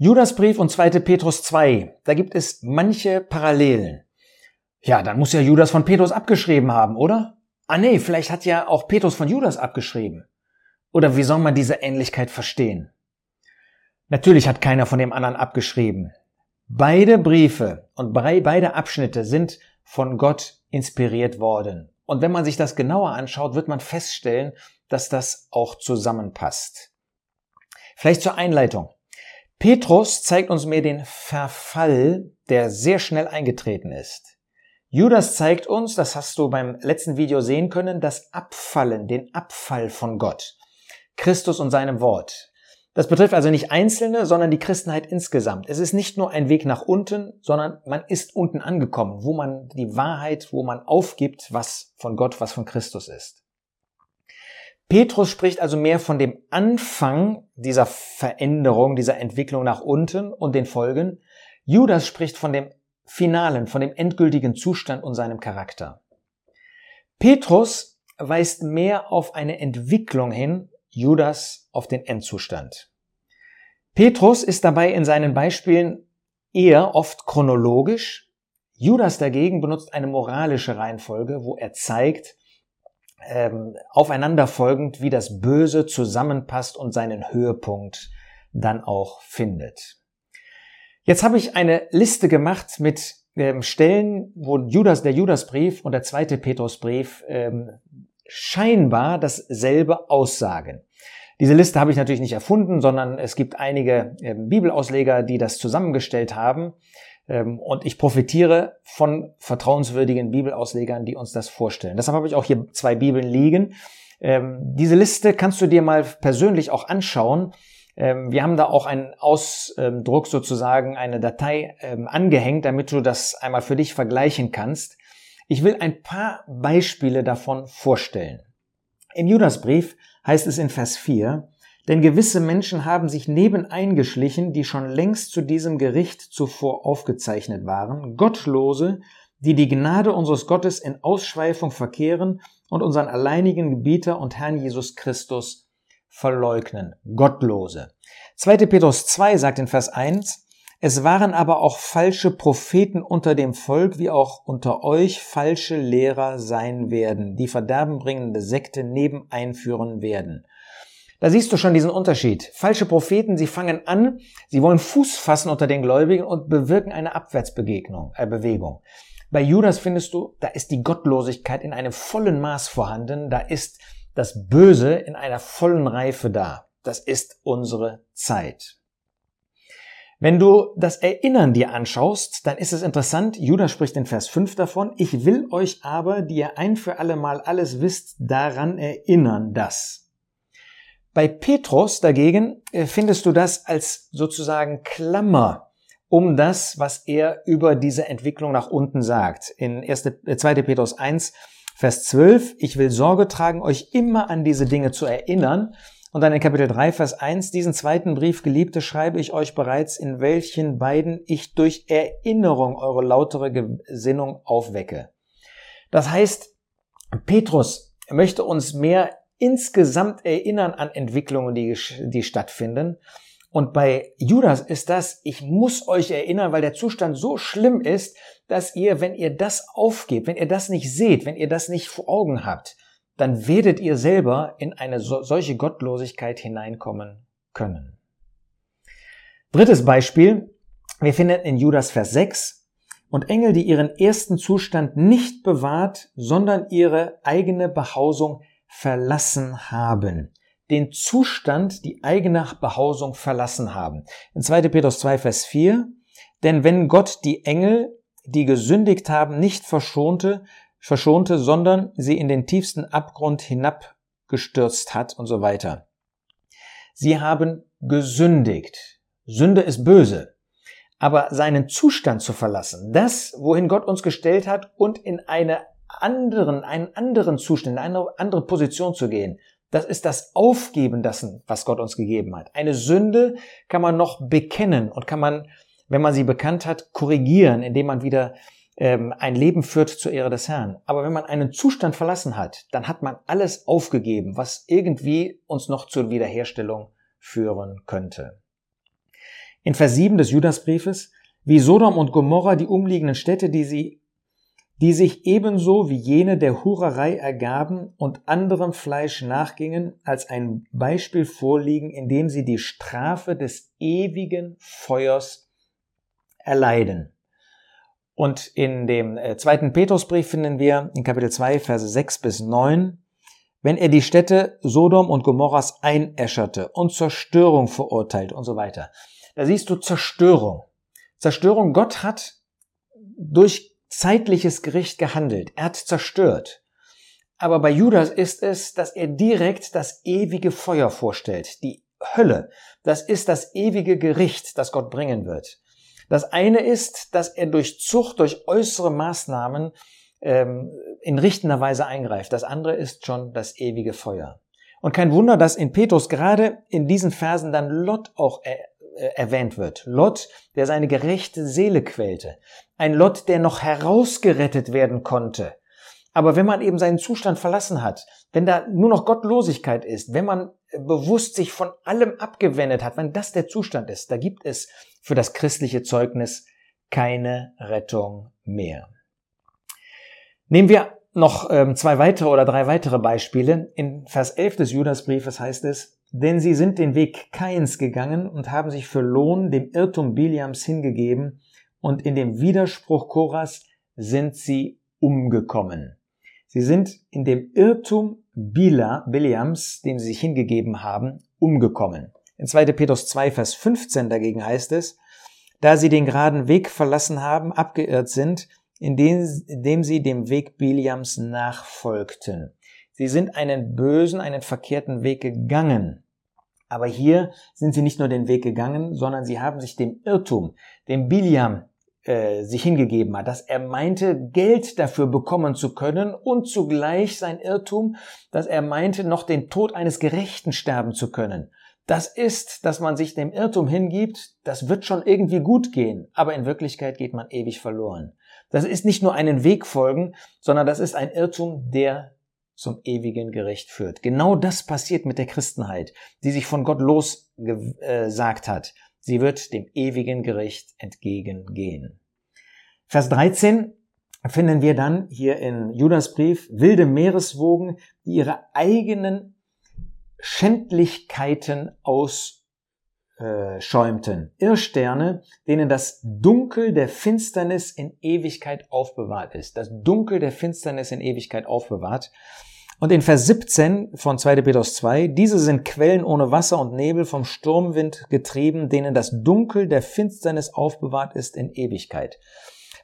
Judasbrief und 2. Petrus 2, da gibt es manche Parallelen. Ja, dann muss ja Judas von Petrus abgeschrieben haben, oder? Ah nee, vielleicht hat ja auch Petrus von Judas abgeschrieben. Oder wie soll man diese Ähnlichkeit verstehen? Natürlich hat keiner von dem anderen abgeschrieben. Beide Briefe und beide Abschnitte sind von Gott inspiriert worden. Und wenn man sich das genauer anschaut, wird man feststellen, dass das auch zusammenpasst. Vielleicht zur Einleitung. Petrus zeigt uns mehr den Verfall, der sehr schnell eingetreten ist. Judas zeigt uns, das hast du beim letzten Video sehen können, das Abfallen, den Abfall von Gott. Christus und seinem Wort. Das betrifft also nicht Einzelne, sondern die Christenheit insgesamt. Es ist nicht nur ein Weg nach unten, sondern man ist unten angekommen, wo man die Wahrheit, wo man aufgibt, was von Gott, was von Christus ist. Petrus spricht also mehr von dem Anfang dieser Veränderung, dieser Entwicklung nach unten und den Folgen. Judas spricht von dem finalen, von dem endgültigen Zustand und seinem Charakter. Petrus weist mehr auf eine Entwicklung hin, Judas auf den Endzustand. Petrus ist dabei in seinen Beispielen eher oft chronologisch. Judas dagegen benutzt eine moralische Reihenfolge, wo er zeigt, ähm, aufeinanderfolgend, wie das Böse zusammenpasst und seinen Höhepunkt dann auch findet. Jetzt habe ich eine Liste gemacht mit ähm, Stellen, wo Judas, der Judasbrief und der zweite Petrusbrief ähm, scheinbar dasselbe aussagen. Diese Liste habe ich natürlich nicht erfunden, sondern es gibt einige äh, Bibelausleger, die das zusammengestellt haben. Ähm, und ich profitiere von vertrauenswürdigen Bibelauslegern, die uns das vorstellen. Deshalb habe ich auch hier zwei Bibeln liegen. Ähm, diese Liste kannst du dir mal persönlich auch anschauen. Ähm, wir haben da auch einen Ausdruck sozusagen, eine Datei angehängt, damit du das einmal für dich vergleichen kannst. Ich will ein paar Beispiele davon vorstellen. Im Judasbrief heißt es in Vers 4, denn gewisse Menschen haben sich nebeneingeschlichen, die schon längst zu diesem Gericht zuvor aufgezeichnet waren, Gottlose, die die Gnade unseres Gottes in Ausschweifung verkehren und unseren alleinigen Gebieter und Herrn Jesus Christus verleugnen, Gottlose. 2. Petrus 2 sagt in Vers 1, es waren aber auch falsche Propheten unter dem Volk, wie auch unter euch falsche Lehrer sein werden, die verderbenbringende Sekte neben einführen werden. Da siehst du schon diesen Unterschied. Falsche Propheten, sie fangen an, sie wollen Fuß fassen unter den Gläubigen und bewirken eine Abwärtsbegegnung, äh, Bewegung. Bei Judas findest du, da ist die Gottlosigkeit in einem vollen Maß vorhanden, da ist das Böse in einer vollen Reife da. Das ist unsere Zeit. Wenn du das Erinnern dir anschaust, dann ist es interessant, Judas spricht in Vers 5 davon, ich will euch aber, die ihr ein für alle Mal alles wisst, daran erinnern, dass. Bei Petrus dagegen äh, findest du das als sozusagen Klammer um das, was er über diese Entwicklung nach unten sagt. In 1, 2. Äh, Petrus 1 Vers 12, ich will Sorge tragen, euch immer an diese Dinge zu erinnern. Und dann in Kapitel 3, Vers 1, diesen zweiten Brief, Geliebte, schreibe ich euch bereits, in welchen beiden ich durch Erinnerung eure lautere Gesinnung aufwecke. Das heißt, Petrus möchte uns mehr insgesamt erinnern an Entwicklungen, die, die stattfinden. Und bei Judas ist das, ich muss euch erinnern, weil der Zustand so schlimm ist, dass ihr, wenn ihr das aufgebt, wenn ihr das nicht seht, wenn ihr das nicht vor Augen habt, dann werdet ihr selber in eine so, solche Gottlosigkeit hineinkommen können. Drittes Beispiel. Wir finden in Judas Vers 6, und Engel, die ihren ersten Zustand nicht bewahrt, sondern ihre eigene Behausung verlassen haben den Zustand, die eigene Behausung verlassen haben. In 2. Petrus 2, Vers 4, denn wenn Gott die Engel, die gesündigt haben, nicht verschonte, verschonte, sondern sie in den tiefsten Abgrund hinabgestürzt hat und so weiter. Sie haben gesündigt. Sünde ist böse. Aber seinen Zustand zu verlassen, das, wohin Gott uns gestellt hat und in eine anderen, einen anderen Zustand, in eine andere Position zu gehen, das ist das Aufgeben dessen, was Gott uns gegeben hat. Eine Sünde kann man noch bekennen und kann man, wenn man sie bekannt hat, korrigieren, indem man wieder ähm, ein Leben führt zur Ehre des Herrn. Aber wenn man einen Zustand verlassen hat, dann hat man alles aufgegeben, was irgendwie uns noch zur Wiederherstellung führen könnte. In Vers 7 des Judasbriefes, wie Sodom und Gomorra die umliegenden Städte, die sie die sich ebenso wie jene der Hurerei ergaben und anderem Fleisch nachgingen, als ein Beispiel vorliegen, in dem sie die Strafe des ewigen Feuers erleiden. Und in dem äh, zweiten Petrusbrief finden wir in Kapitel 2, Verse 6 bis 9, wenn er die Städte Sodom und Gomorras einäscherte und Zerstörung verurteilt und so weiter. Da siehst du Zerstörung. Zerstörung, Gott hat durch zeitliches Gericht gehandelt. Er hat zerstört. Aber bei Judas ist es, dass er direkt das ewige Feuer vorstellt. Die Hölle. Das ist das ewige Gericht, das Gott bringen wird. Das eine ist, dass er durch Zucht, durch äußere Maßnahmen ähm, in richtender Weise eingreift. Das andere ist schon das ewige Feuer. Und kein Wunder, dass in Petrus gerade in diesen Versen dann Lot auch er, äh, erwähnt wird. Lot, der seine gerechte Seele quälte. Ein Lot, der noch herausgerettet werden konnte. Aber wenn man eben seinen Zustand verlassen hat, wenn da nur noch Gottlosigkeit ist, wenn man bewusst sich von allem abgewendet hat, wenn das der Zustand ist, da gibt es für das christliche Zeugnis keine Rettung mehr. Nehmen wir noch ähm, zwei weitere oder drei weitere Beispiele. In Vers 11 des Judasbriefes heißt es, denn sie sind den Weg Kains gegangen und haben sich für Lohn dem Irrtum Biliams hingegeben und in dem Widerspruch Koras sind sie umgekommen. Sie sind in dem Irrtum Bila, Biliams, dem sie sich hingegeben haben, umgekommen. In 2. Petrus 2, Vers 15 dagegen heißt es, da sie den geraden Weg verlassen haben, abgeirrt sind, indem, indem sie dem Weg Biliams nachfolgten. Sie sind einen bösen, einen verkehrten Weg gegangen. Aber hier sind sie nicht nur den Weg gegangen, sondern sie haben sich dem Irrtum, dem Biliam äh, sich hingegeben hat, dass er meinte, Geld dafür bekommen zu können und zugleich sein Irrtum, dass er meinte, noch den Tod eines Gerechten sterben zu können. Das ist, dass man sich dem Irrtum hingibt, das wird schon irgendwie gut gehen, aber in Wirklichkeit geht man ewig verloren. Das ist nicht nur einen Weg folgen, sondern das ist ein Irrtum, der zum ewigen Gericht führt. Genau das passiert mit der Christenheit, die sich von Gott losgesagt hat. Sie wird dem ewigen Gericht entgegengehen. Vers 13 finden wir dann hier in Judas Brief wilde Meereswogen, die ihre eigenen Schändlichkeiten aus äh, schäumten. Irrsterne, denen das Dunkel der Finsternis in Ewigkeit aufbewahrt ist. Das Dunkel der Finsternis in Ewigkeit aufbewahrt. Und in Vers 17 von 2. Petrus 2, diese sind Quellen ohne Wasser und Nebel vom Sturmwind getrieben, denen das Dunkel der Finsternis aufbewahrt ist in Ewigkeit.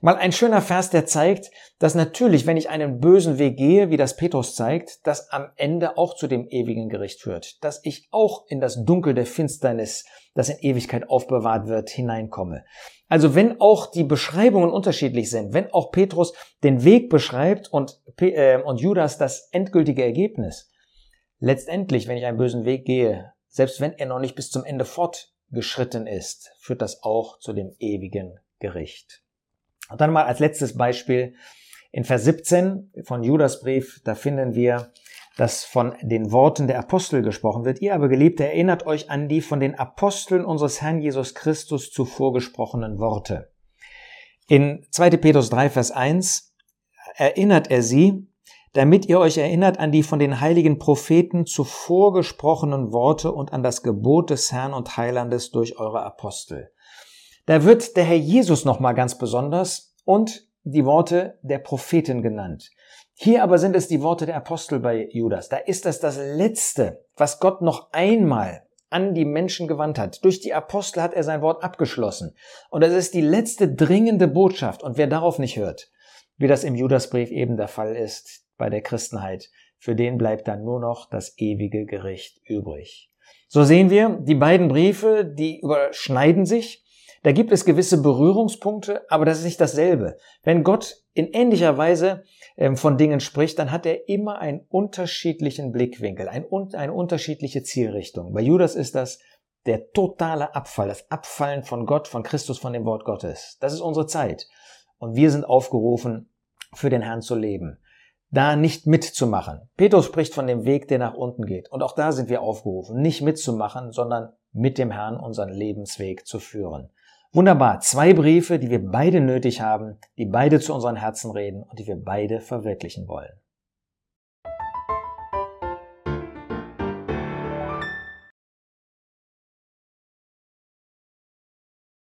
Mal ein schöner Vers, der zeigt, dass natürlich, wenn ich einen bösen Weg gehe, wie das Petrus zeigt, das am Ende auch zu dem ewigen Gericht führt, dass ich auch in das Dunkel der Finsternis, das in Ewigkeit aufbewahrt wird, hineinkomme. Also wenn auch die Beschreibungen unterschiedlich sind, wenn auch Petrus den Weg beschreibt und, äh, und Judas das endgültige Ergebnis, letztendlich, wenn ich einen bösen Weg gehe, selbst wenn er noch nicht bis zum Ende fortgeschritten ist, führt das auch zu dem ewigen Gericht. Und dann mal als letztes Beispiel in Vers 17 von Judas Brief, da finden wir, dass von den Worten der Apostel gesprochen wird. Ihr aber Geliebte erinnert euch an die von den Aposteln unseres Herrn Jesus Christus zuvor gesprochenen Worte. In 2. Petrus 3, Vers 1 erinnert er sie, damit ihr euch erinnert an die von den heiligen Propheten zuvor gesprochenen Worte und an das Gebot des Herrn und Heilandes durch eure Apostel. Da wird der Herr Jesus nochmal ganz besonders und die Worte der Propheten genannt. Hier aber sind es die Worte der Apostel bei Judas. Da ist es das Letzte, was Gott noch einmal an die Menschen gewandt hat. Durch die Apostel hat er sein Wort abgeschlossen. Und es ist die letzte dringende Botschaft. Und wer darauf nicht hört, wie das im Judasbrief eben der Fall ist bei der Christenheit, für den bleibt dann nur noch das ewige Gericht übrig. So sehen wir, die beiden Briefe, die überschneiden sich. Da gibt es gewisse Berührungspunkte, aber das ist nicht dasselbe. Wenn Gott in ähnlicher Weise ähm, von Dingen spricht, dann hat er immer einen unterschiedlichen Blickwinkel, eine unterschiedliche Zielrichtung. Bei Judas ist das der totale Abfall, das Abfallen von Gott, von Christus, von dem Wort Gottes. Das ist unsere Zeit. Und wir sind aufgerufen, für den Herrn zu leben, da nicht mitzumachen. Petrus spricht von dem Weg, der nach unten geht. Und auch da sind wir aufgerufen, nicht mitzumachen, sondern mit dem Herrn unseren Lebensweg zu führen. Wunderbar. Zwei Briefe, die wir beide nötig haben, die beide zu unseren Herzen reden und die wir beide verwirklichen wollen.